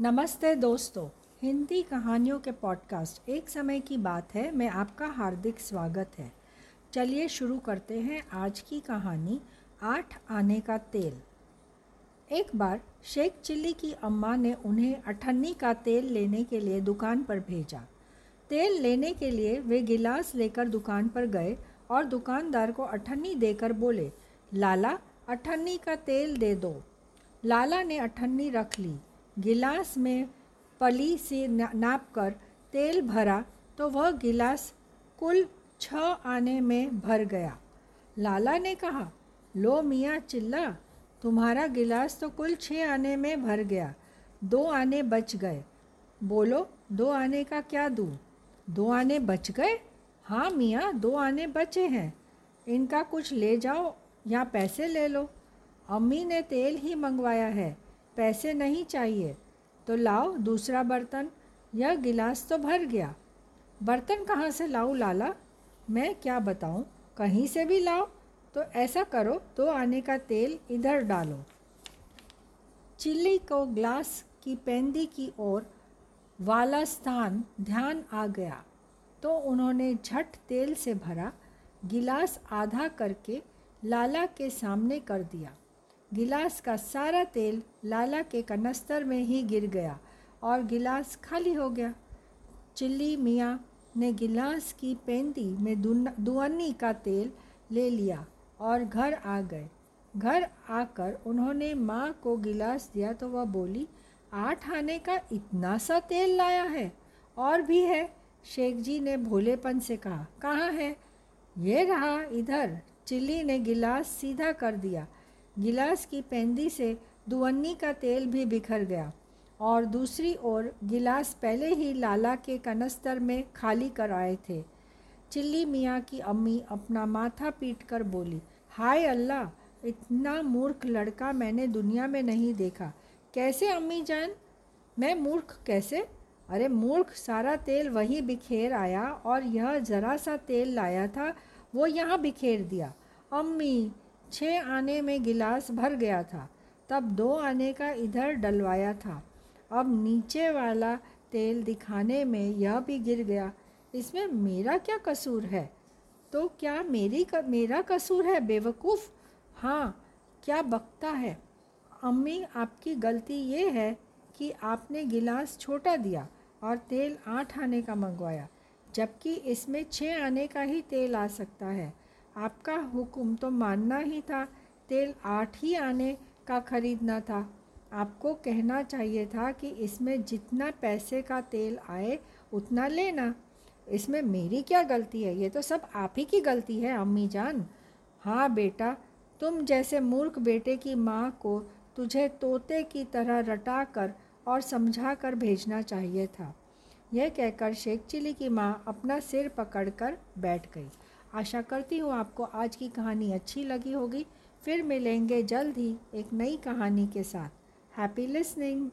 नमस्ते दोस्तों, हिंदी कहानियों के पॉडकास्ट एक समय की बात है, मैं आपका हार्दिक स्वागत है। चलिए शुरू करते हैं आज की कहानी, आठ आने का तेल। एक बार, शेख चिल्ली की अम्मा ने उन्हें अठन्नी का तेल लेने के लिए दुकान पर भेजा। तेल लेने के लिए वे गिलास लेकर दुकान पर गए और दुकानदार को अठन्नी देकर बोले, लाला, अठन्नी का तेल दे दो। लाला ने अठन्नी रख ली। गिलास में पली से नाप कर तेल भरा तो वह गिलास कुल छः आने में भर गया। लाला ने कहा, लो मियाँ, चिल्ला। तुम्हारा गिलास तो कुल छः आने में भर गया। दो आने बच गए। बोलो, दो आने का क्या दूँ? दो आने बच गए? हाँ मियाँ, दो आने बचे हैं। इनका कुछ ले जाओ या पैसे ले लो। अम्मी ने तेल ही मंगवाया है। पैसे नहीं चाहिए तो लाओ दूसरा बर्तन। यह गिलास तो भर गया। बर्तन कहाँ से लाऊं लाला? मैं क्या बताऊँ? कहीं से भी लाओ। तो ऐसा करो तो आने का तेल इधर डालो। चिल्ली को ग्लास की पेंदी की ओर वाला स्थान ध्यान आ गया। तो उन्होंने झट तेल से भरा गिलास आधा करके लाला के सामने कर दिया। गिलास का सारा तेल लाला के कनस्तर में ही गिर गया और गिलास खाली हो गया। चिल्ली मियाँ ने गिलास की पेंदी में दुअन्नी का तेल ले लिया और घर आ गए। घर आकर उन्होंने माँ को गिलास दिया तो वह बोली, आठ आने का इतना सा तेल लाया है और भी है? शेख जी ने भोलेपन से कहा, कहाँ है? ये रहा इधर। चिल्ली ने गिलास सीधा कर दिया। गिलास की पेंदी से दुअन्नी का तेल भी बिखर गया और दूसरी ओर गिलास पहले ही लाला के कनस्तर में खाली कर आए थे। चिल्ली मियाँ की अम्मी अपना माथा पीट कर बोली, हाय अल्लाह, इतना मूर्ख लड़का मैंने दुनिया में नहीं देखा। कैसे अम्मी जान? मैं मूर्ख कैसे? अरे मूर्ख, सारा तेल वहीं बिखेर आया और यह ज़रा सा तेल लाया था, वो यहाँ बिखेर दिया। अम्मी छः आने में गिलास भर गया था। तब दो आने का इधर डलवाया था। अब नीचे वाला तेल दिखाने में यह भी गिर गया। इसमें मेरा क्या कसूर है? तो क्या मेरी क, मेरा कसूर है बेवकूफ़? हाँ क्या बकता है? अम्मी आपकी गलती ये है कि आपने गिलास छोटा दिया और तेल आठ आने का मंगवाया जबकि इसमें छः आने का ही तेल आ सकता है। आपका हुक्म तो मानना ही था, तेल आठ ही आने का खरीदना था। आपको कहना चाहिए था कि इसमें जितना पैसे का तेल आए, उतना लेना। इसमें मेरी क्या गलती है? ये तो सब आप ही की गलती है, अम्मी जान। हाँ बेटा, तुम जैसे मूर्ख बेटे की माँ को तुझे तोते की तरह रटा कर और समझा कर भेजना चाहिए था। यह कहकर शेख चिली की माँ अपना सिर पकड़कर बैठ गई। आशा करती हूँ आपको आज की कहानी अच्छी लगी होगी। फिर मिलेंगे जल्द ही एक नई कहानी के साथ। Happy listening